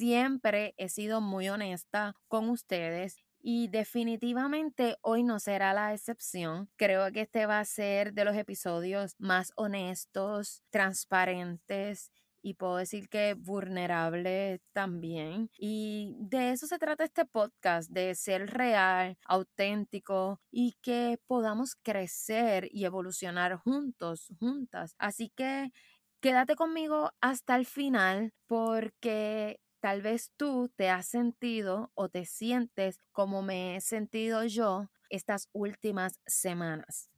Siempre he sido muy honesta con ustedes y definitivamente hoy no será la excepción. Creo que este va a ser de los episodios más honestos, transparentes y puedo decir que vulnerable también. Y de eso se trata este podcast, de ser real, auténtico y que podamos crecer y evolucionar juntos, juntas. Así que quédate conmigo hasta el final porque tal vez tú te has sentido o te sientes como me he sentido yo estas últimas semanas.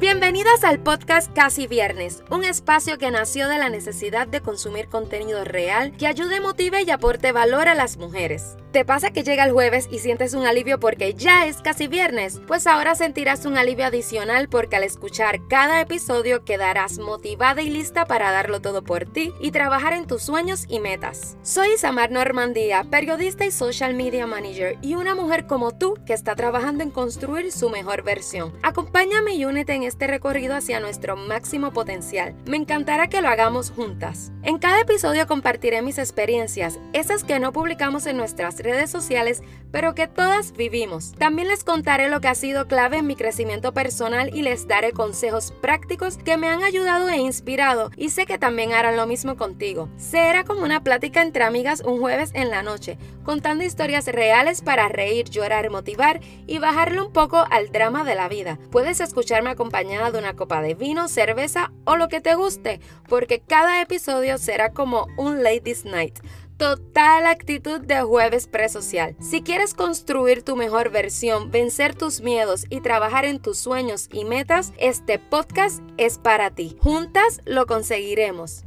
Bienvenidas al podcast Casi Viernes, un espacio que nació de la necesidad de consumir contenido real que ayude, motive y aporte valor a las mujeres. ¿Te pasa que llega el jueves y sientes un alivio porque ya es casi viernes? Pues ahora sentirás un alivio adicional porque al escuchar cada episodio quedarás motivada y lista para darlo todo por ti y trabajar en tus sueños y metas. Soy Isamar Normandía, periodista y social media manager y una mujer como tú que está trabajando en construir su mejor versión. Acompáñame y únete en este recorrido hacia nuestro máximo potencial. Me encantará que lo hagamos juntas. En cada episodio compartiré mis experiencias, esas que no publicamos en nuestras redes sociales, pero que todas vivimos. También les contaré lo que ha sido clave en mi crecimiento personal y les daré consejos prácticos que me han ayudado e inspirado y sé que también harán lo mismo contigo. Será como una plática entre amigas un jueves en la noche, contando historias reales para reír, llorar, motivar y bajarle un poco al drama de la vida. Puedes escucharme acompañada de una copa de vino, cerveza o lo que te guste, porque cada episodio será como un Ladies Night total actitud de jueves presocial. Si quieres construir tu mejor versión, vencer tus miedos y trabajar en tus sueños y metas, este podcast es para ti. Juntas lo conseguiremos.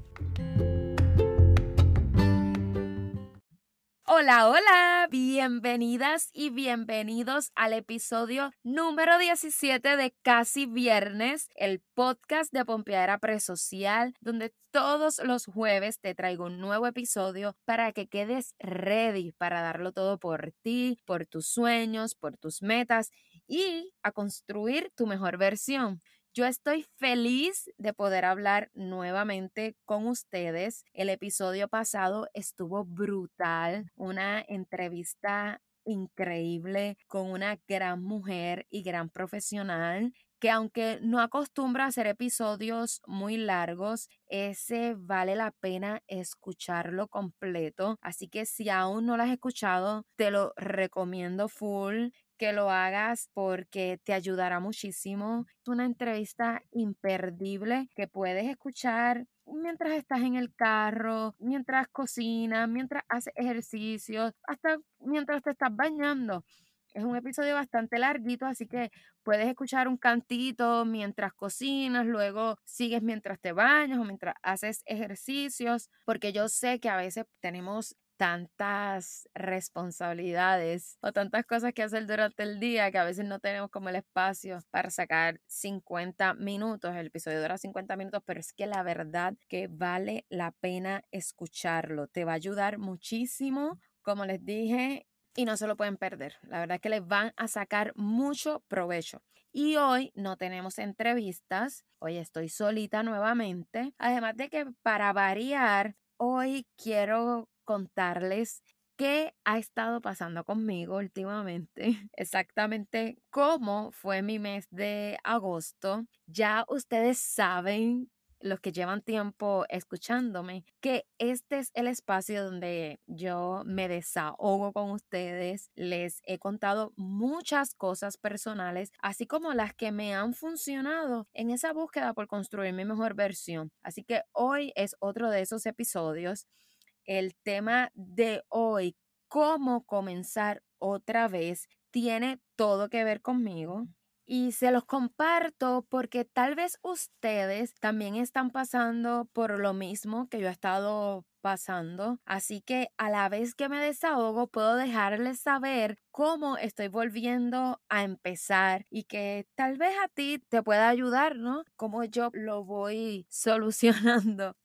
Hola, hola, bienvenidas y bienvenidos al episodio número 17 de Casi Viernes, el podcast de Pompeadera Presocial, donde todos los jueves te traigo un nuevo episodio para que quedes ready para darlo todo por ti, por tus sueños, por tus metas y a construir tu mejor versión. Yo estoy feliz de poder hablar nuevamente con ustedes. El episodio pasado estuvo brutal, una entrevista increíble con una gran mujer y gran profesional que aunque no acostumbra a hacer episodios muy largos, ese vale la pena escucharlo completo. Así que si aún no lo has escuchado, te lo recomiendo full que lo hagas porque te ayudará muchísimo. Es una entrevista imperdible que puedes escuchar mientras estás en el carro, mientras cocinas, mientras haces ejercicios, hasta mientras te estás bañando. Es un episodio bastante larguito, así que puedes escuchar un cantito mientras cocinas, luego sigues mientras te bañas o mientras haces ejercicios, porque yo sé que a veces tenemos tantas responsabilidades o tantas cosas que hacer durante el día que a veces no tenemos como el espacio para sacar 50 minutos. El episodio dura 50 minutos, pero es que la verdad que vale la pena escucharlo. Te va a ayudar muchísimo. Como les dije, y no se lo pueden perder. La verdad que les van a sacar mucho provecho. Y hoy no tenemos entrevistas, hoy estoy solita nuevamente. Además de que para variar, hoy quiero contarles qué ha estado pasando conmigo últimamente, exactamente cómo fue mi mes de agosto. Ya ustedes saben los que llevan tiempo escuchándome, que este es el espacio donde yo me desahogo con ustedes. Les he contado muchas cosas personales, así como las que me han funcionado en esa búsqueda por construir mi mejor versión. Así que hoy es otro de esos episodios el tema de hoy, cómo comenzar otra vez, tiene todo que ver conmigo. Y se los comparto porque tal vez ustedes también están pasando por lo mismo que yo he estado pasando. Así que a la vez que me desahogo, puedo dejarles saber cómo estoy volviendo a empezar y que tal vez a ti te pueda ayudar, ¿no? Cómo yo lo voy solucionando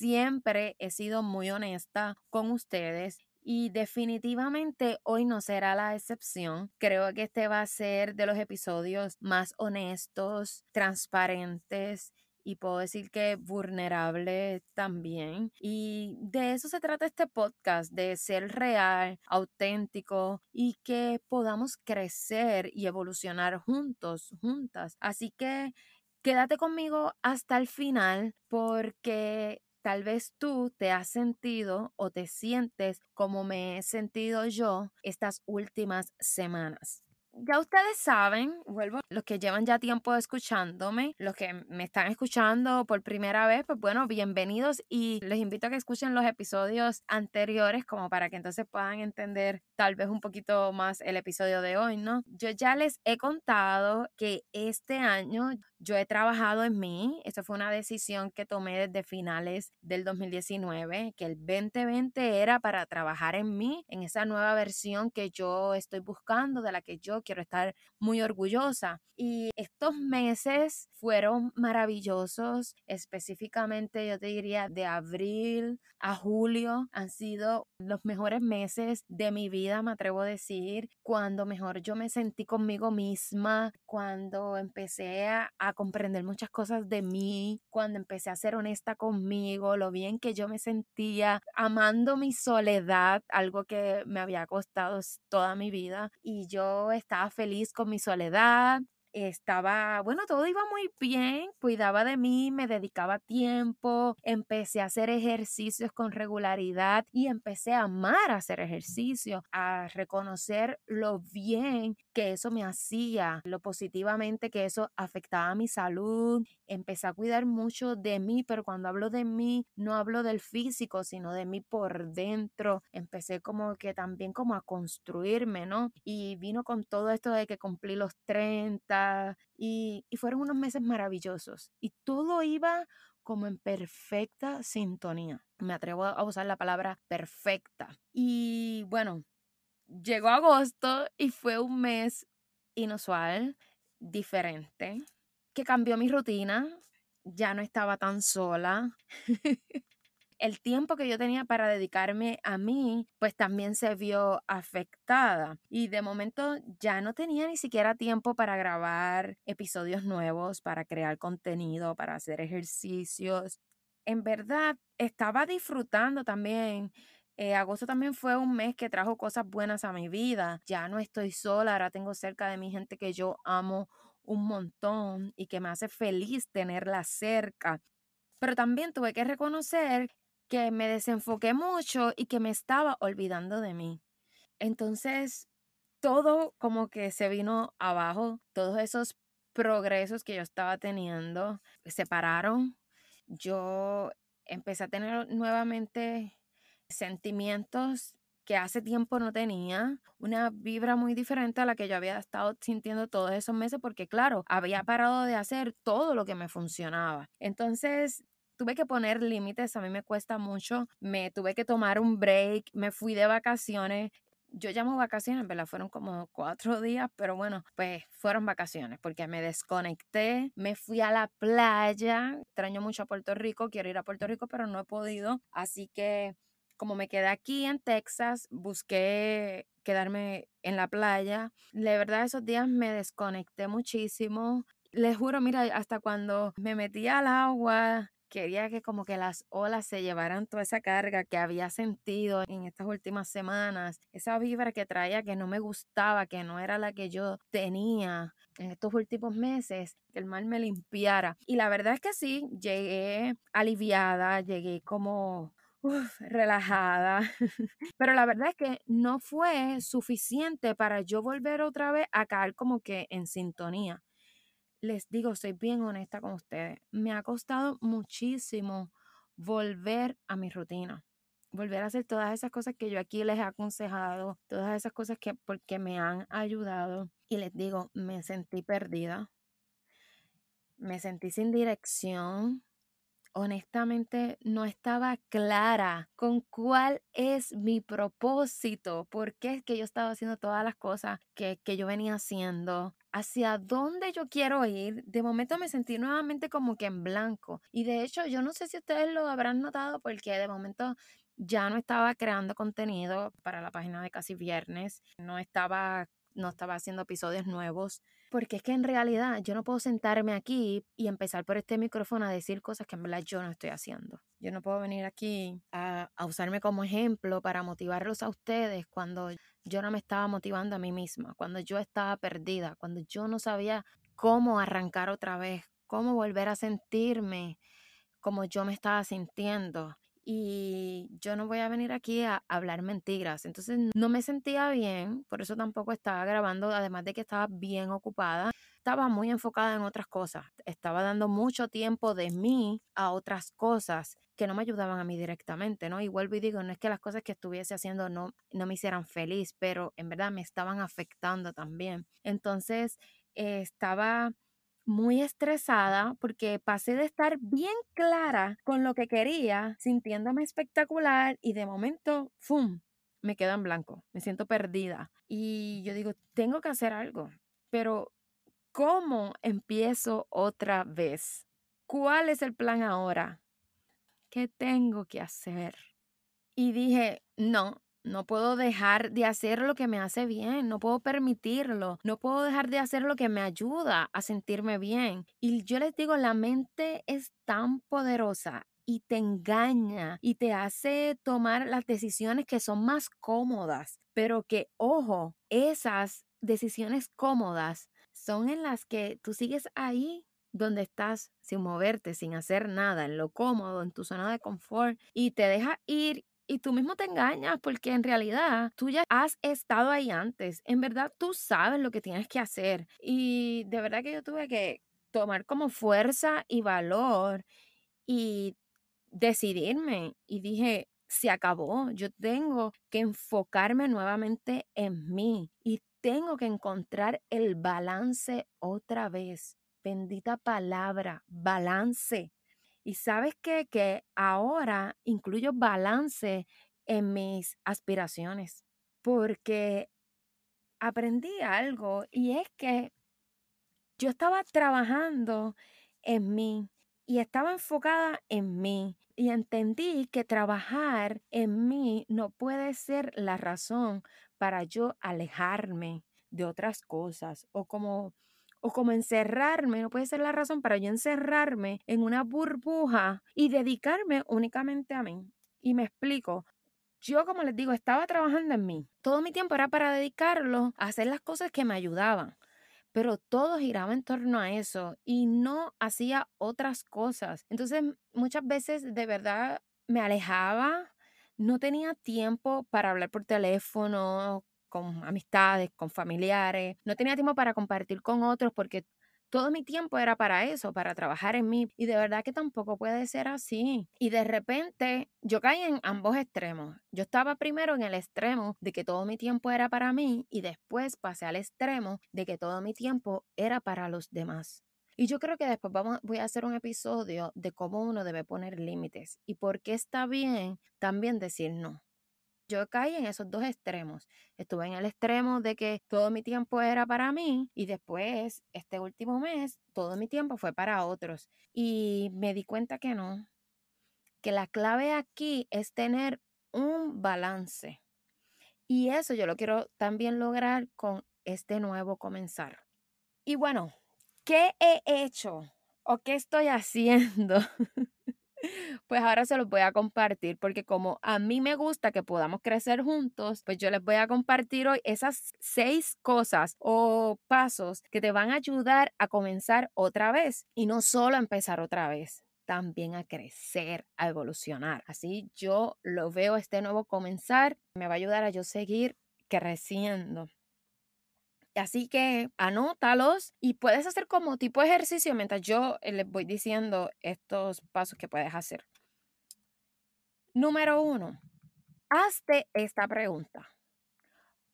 siempre he sido muy honesta con ustedes y definitivamente hoy no será la excepción. Creo que este va a ser de los episodios más honestos, transparentes y puedo decir que vulnerable también. Y de eso se trata este podcast, de ser real, auténtico y que podamos crecer y evolucionar juntos, juntas. Así que quédate conmigo hasta el final porque tal vez tú te has sentido o te sientes como me he sentido yo estas últimas semanas ya ustedes saben, vuelvo, los que llevan ya tiempo escuchándome, los que me están escuchando por primera vez, pues bueno, bienvenidos y les invito a que escuchen los episodios anteriores como para que entonces puedan entender tal vez un poquito más el episodio de hoy, ¿no? Yo ya les he contado que este año yo he trabajado en mí, esa fue una decisión que tomé desde finales del 2019, que el 2020 era para trabajar en mí, en esa nueva versión que yo estoy buscando, de la que yo quiero estar muy orgullosa. Y estos meses fueron maravillosos, específicamente yo te diría de abril a julio han sido los mejores meses de mi vida, me atrevo a decir, cuando mejor yo me sentí conmigo misma, cuando empecé a, a comprender muchas cosas de mí, cuando empecé a ser honesta conmigo, lo bien que yo me sentía amando mi soledad, algo que me había costado toda mi vida y yo estaba feliz con mi soledad, estaba, bueno, todo iba muy bien, cuidaba de mí, me dedicaba tiempo, empecé a hacer ejercicios con regularidad y empecé a amar hacer ejercicio, a reconocer lo bien que eso me hacía, lo positivamente que eso afectaba a mi salud. Empecé a cuidar mucho de mí, pero cuando hablo de mí, no hablo del físico, sino de mí por dentro. Empecé como que también como a construirme, ¿no? Y vino con todo esto de que cumplí los 30 y, fueron unos meses maravillosos y todo iba como en perfecta sintonía. Me atrevo a usar la palabra perfecta. Y bueno, llegó agosto y fue un mes inusual, diferente, que cambió mi rutina. Ya no estaba tan sola. el tiempo que yo tenía para dedicarme a mí, pues también se vio afectada. Y de momento ya no tenía ni siquiera tiempo para grabar episodios nuevos, para crear contenido, para hacer ejercicios. En verdad, estaba disfrutando también eh, agosto también fue un mes que trajo cosas buenas a mi vida. Ya no estoy sola, ahora tengo cerca de mi gente que yo amo un montón y que me hace feliz tenerla cerca. Pero también tuve que reconocer que me desenfoqué mucho y que me estaba olvidando de mí. Entonces, todo como que se vino abajo, todos esos progresos que yo estaba teniendo se pararon. Yo empecé a tener nuevamente sentimientos que hace tiempo no tenía, una vibra muy diferente a la que yo había estado sintiendo todos esos meses porque claro, había parado de hacer todo lo que me funcionaba. Entonces tuve que poner límites, a mí me cuesta mucho, me tuve que tomar un break, me fui de vacaciones. Yo llamo vacaciones, ¿verdad? Fueron como cuatro días, pero bueno, pues fueron vacaciones porque me desconecté, me fui a la playa, extraño mucho a Puerto Rico, quiero ir a Puerto Rico, pero no he podido, así que como me quedé aquí en Texas, busqué quedarme en la playa. De verdad esos días me desconecté muchísimo. Les juro, mira, hasta cuando me metí al agua, quería que como que las olas se llevaran toda esa carga que había sentido en estas últimas semanas, esa vibra que traía que no me gustaba, que no era la que yo tenía en estos últimos meses, que el mal me limpiara. Y la verdad es que sí, llegué aliviada, llegué como relajada. Pero la verdad es que no fue suficiente para yo volver otra vez a caer como que en sintonía les digo, soy bien honesta con ustedes, me ha costado muchísimo volver a mi rutina, volver a hacer todas esas cosas que yo aquí les he aconsejado, todas esas cosas que porque me han ayudado. Y les digo, me sentí perdida, me sentí sin dirección, honestamente no estaba clara con cuál es mi propósito, por qué es que yo estaba haciendo todas las cosas que, que yo venía haciendo, hacia dónde yo quiero ir. De momento me sentí nuevamente como que en blanco. Y de hecho, yo no sé si ustedes lo habrán notado porque de momento ya no estaba creando contenido para la página de Casi Viernes, no estaba, no estaba haciendo episodios nuevos Porque es que en realidad yo no puedo sentarme aquí y empezar por este micrófono a decir cosas que en verdad yo no estoy haciendo. Yo no puedo venir aquí a, a usarme como ejemplo para motivarlos a ustedes cuando yo no me estaba motivando a mí misma, cuando yo estaba perdida, cuando yo no sabía cómo arrancar otra vez, cómo volver a sentirme como yo me estaba sintiendo y yo no voy a venir aquí a hablar mentiras. Entonces no me sentía bien, por eso tampoco estaba grabando, además de que estaba bien ocupada, estaba muy enfocada en otras cosas. Estaba dando mucho tiempo de mí a otras cosas que no me ayudaban a mí directamente, ¿no? Y vuelvo y digo, no es que las cosas que estuviese haciendo no, no me hicieran feliz, pero en verdad me estaban afectando también. Entonces estaba muy estresada porque pasé de estar bien clara con lo que quería, sintiéndome espectacular y de momento, ¡fum! Me quedo en blanco, me siento perdida. Y yo digo, tengo que hacer algo, pero ¿cómo empiezo otra vez? ¿Cuál es el plan ahora? ¿Qué tengo que hacer? Y dije, no, no puedo dejar de hacer lo que me hace bien, no puedo permitirlo, no puedo dejar de hacer lo que me ayuda a sentirme bien. Y yo les digo, la mente es tan poderosa y te engaña y te hace tomar las decisiones que son más cómodas, pero que, ojo, esas decisiones cómodas son en las que tú sigues ahí donde estás sin moverte, sin hacer nada, en lo cómodo, en tu zona de confort y te deja ir y tú mismo te engañas porque en realidad tú ya has estado ahí antes. En verdad tú sabes lo que tienes que hacer. Y de verdad que yo tuve que tomar como fuerza y valor y decidirme. Y dije, se acabó. Yo tengo que enfocarme nuevamente en mí y tengo que encontrar el balance otra vez. Bendita palabra, balance. Y sabes? Que ahora incluyo balance en mis aspiraciones, porque aprendí algo y es que yo estaba trabajando en mí y estaba enfocada en mí y entendí que trabajar en mí no puede ser la razón para yo alejarme de otras cosas o como o como encerrarme, no puede ser la razón para yo encerrarme en una burbuja y dedicarme únicamente a mí. Y me explico. Yo, como les digo, estaba trabajando en mí. Todo mi tiempo era para dedicarlo a hacer las cosas que me ayudaban. Pero todo giraba en torno a eso y no hacía otras cosas. Entonces, muchas veces de verdad me alejaba, no tenía tiempo para hablar por teléfono, con amistades, con familiares. No tenía tiempo para compartir con otros porque todo mi tiempo era para eso, para trabajar en mí. Y de verdad que tampoco puede ser así. Y de repente yo caí en ambos extremos. Yo estaba primero en el extremo de que todo mi tiempo era para mí y después pasé al extremo de que todo mi tiempo era para los demás. Y yo creo que después vamos, voy a hacer un episodio de cómo uno debe poner límites y por qué está bien también decir no yo caí en esos dos extremos. Estuve en el extremo de que todo mi tiempo era para mí y después, este último mes, todo mi tiempo fue para otros. Y me di cuenta que no, que la clave aquí es tener un balance. Y eso yo lo quiero también lograr con este nuevo comenzar. Y bueno, ¿qué he hecho o qué estoy haciendo? Pues ahora se los voy a compartir porque como a mí me gusta que podamos crecer juntos, pues yo les voy a compartir hoy esas seis cosas o pasos que te van a ayudar a comenzar otra vez y no solo a empezar otra vez también a crecer, a evolucionar. Así yo lo veo este nuevo comenzar, me va a ayudar a yo seguir creciendo. Así que anótalos y puedes hacer como tipo de ejercicio mientras yo eh, les voy diciendo estos pasos que puedes hacer. Número uno, hazte esta pregunta.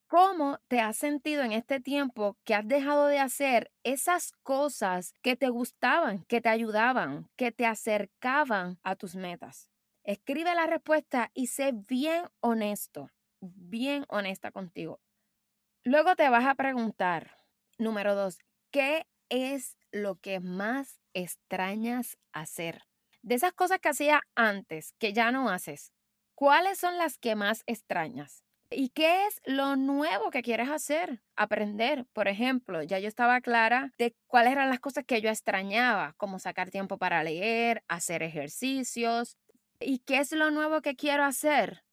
¿Cómo te has sentido en este tiempo que has dejado de hacer esas cosas que te gustaban, que te ayudaban, que te acercaban a tus metas? Escribe la respuesta y sé bien honesto, bien honesta contigo. Luego te vas a preguntar, número dos, ¿qué es lo que más extrañas hacer? De esas cosas que hacía antes, que ya no haces, ¿cuáles son las que más extrañas? ¿Y qué es lo nuevo que quieres hacer? Aprender. Por ejemplo, ya yo estaba clara de cuáles eran las cosas que yo extrañaba, como sacar tiempo para leer, hacer ejercicios. ¿Y qué es lo nuevo que quiero hacer?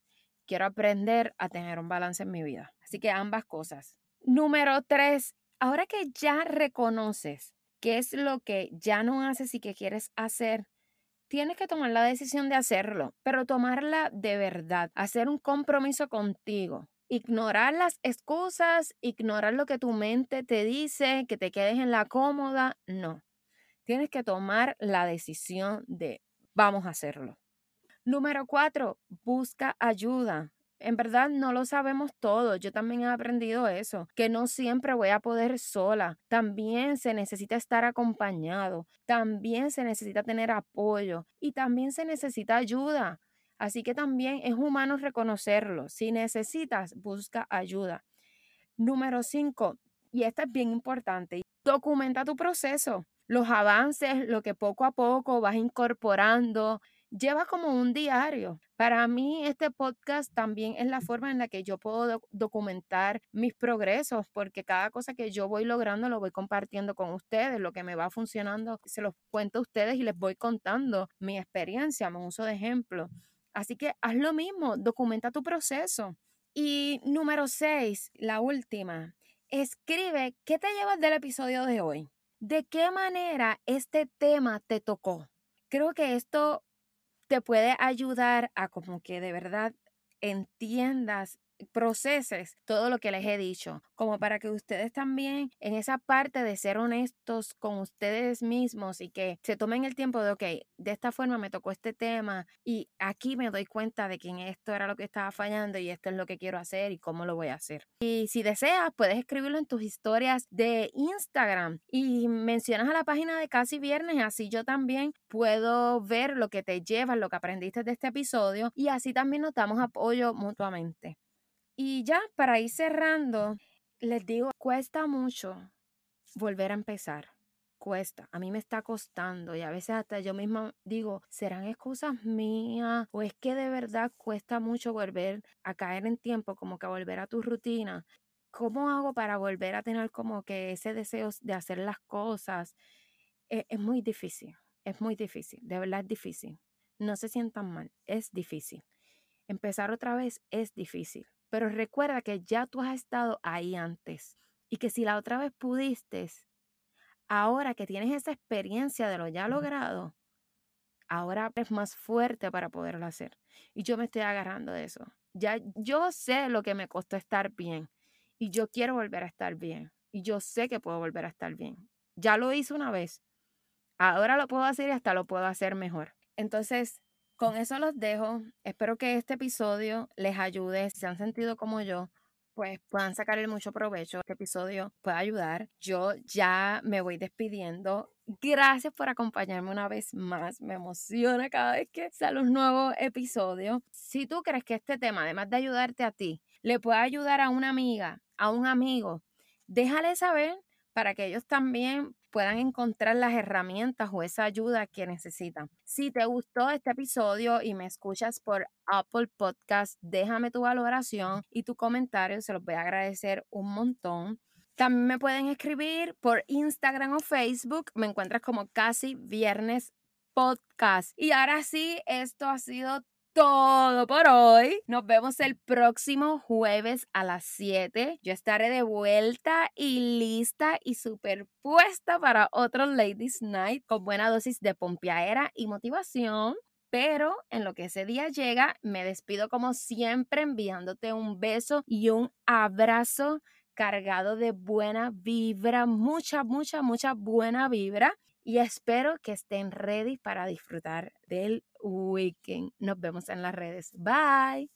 Quiero aprender a tener un balance en mi vida. Así que ambas cosas. Número tres, ahora que ya reconoces qué es lo que ya no haces y que quieres hacer, tienes que tomar la decisión de hacerlo, pero tomarla de verdad, hacer un compromiso contigo. Ignorar las excusas, ignorar lo que tu mente te dice, que te quedes en la cómoda, no. Tienes que tomar la decisión de vamos a hacerlo. Número cuatro, busca ayuda en verdad no lo sabemos todo. Yo también he aprendido eso, que no siempre voy a poder sola. También se necesita estar acompañado, también se necesita tener apoyo y también se necesita ayuda. Así que también es humano reconocerlo. Si necesitas, busca ayuda. Número cinco, y esta es bien importante, documenta tu proceso, los avances, lo que poco a poco vas incorporando, lleva como un diario. Para mí este podcast también es la forma en la que yo puedo documentar mis progresos, porque cada cosa que yo voy logrando lo voy compartiendo con ustedes, lo que me va funcionando se los cuento a ustedes y les voy contando mi experiencia, me uso de ejemplo. Así que haz lo mismo, documenta tu proceso. Y número seis, la última, escribe qué te llevas del episodio de hoy. ¿De qué manera este tema te tocó? Creo que esto te puede ayudar a como que de verdad entiendas proceses todo lo que les he dicho, como para que ustedes también en esa parte de ser honestos con ustedes mismos y que se tomen el tiempo de, ok, de esta forma me tocó este tema y aquí me doy cuenta de que en esto era lo que estaba fallando y esto es lo que quiero hacer y cómo lo voy a hacer. Y si deseas, puedes escribirlo en tus historias de Instagram y mencionas a la página de Casi Viernes, así yo también puedo ver lo que te llevas, lo que aprendiste de este episodio y así también nos damos apoyo mutuamente. Y ya para ir cerrando, les digo, cuesta mucho volver a empezar. Cuesta, a mí me está costando y a veces hasta yo misma digo, ¿serán excusas mías o es que de verdad cuesta mucho volver a caer en tiempo, como que a volver a tu rutina? ¿Cómo hago para volver a tener como que ese deseo de hacer las cosas? Es, es muy difícil, es muy difícil, de verdad es difícil. No se sientan mal, es difícil. Empezar otra vez es difícil pero recuerda que ya tú has estado ahí antes y que si la otra vez pudiste, ahora que tienes esa experiencia de lo ya logrado, ahora es más fuerte para poderlo hacer. Y yo me estoy agarrando de eso. Ya yo sé lo que me costó estar bien y yo quiero volver a estar bien y yo sé que puedo volver a estar bien. Ya lo hice una vez. Ahora lo puedo hacer y hasta lo puedo hacer mejor. Entonces, con eso los dejo. Espero que este episodio les ayude. Si se han sentido como yo, pues puedan sacarle mucho provecho. Este episodio puede ayudar. Yo ya me voy despidiendo. Gracias por acompañarme una vez más. Me emociona cada vez que sale un nuevo episodio. Si tú crees que este tema, además de ayudarte a ti, le puede ayudar a una amiga, a un amigo, déjale saber para que ellos también puedan encontrar las herramientas o esa ayuda que necesitan. Si te gustó este episodio y me escuchas por Apple Podcast, déjame tu valoración y tu comentario, se los voy a agradecer un montón. También me pueden escribir por Instagram o Facebook, me encuentras como casi viernes podcast. Y ahora sí, esto ha sido todo por hoy. Nos vemos el próximo jueves a las 7. Yo estaré de vuelta y lista y superpuesta para otro Ladies Night con buena dosis de pompeadera y motivación. Pero en lo que ese día llega, me despido como siempre enviándote un beso y un abrazo cargado de buena vibra, mucha, mucha, mucha buena vibra y espero que estén ready para disfrutar del weekend. Nos vemos en las redes. Bye.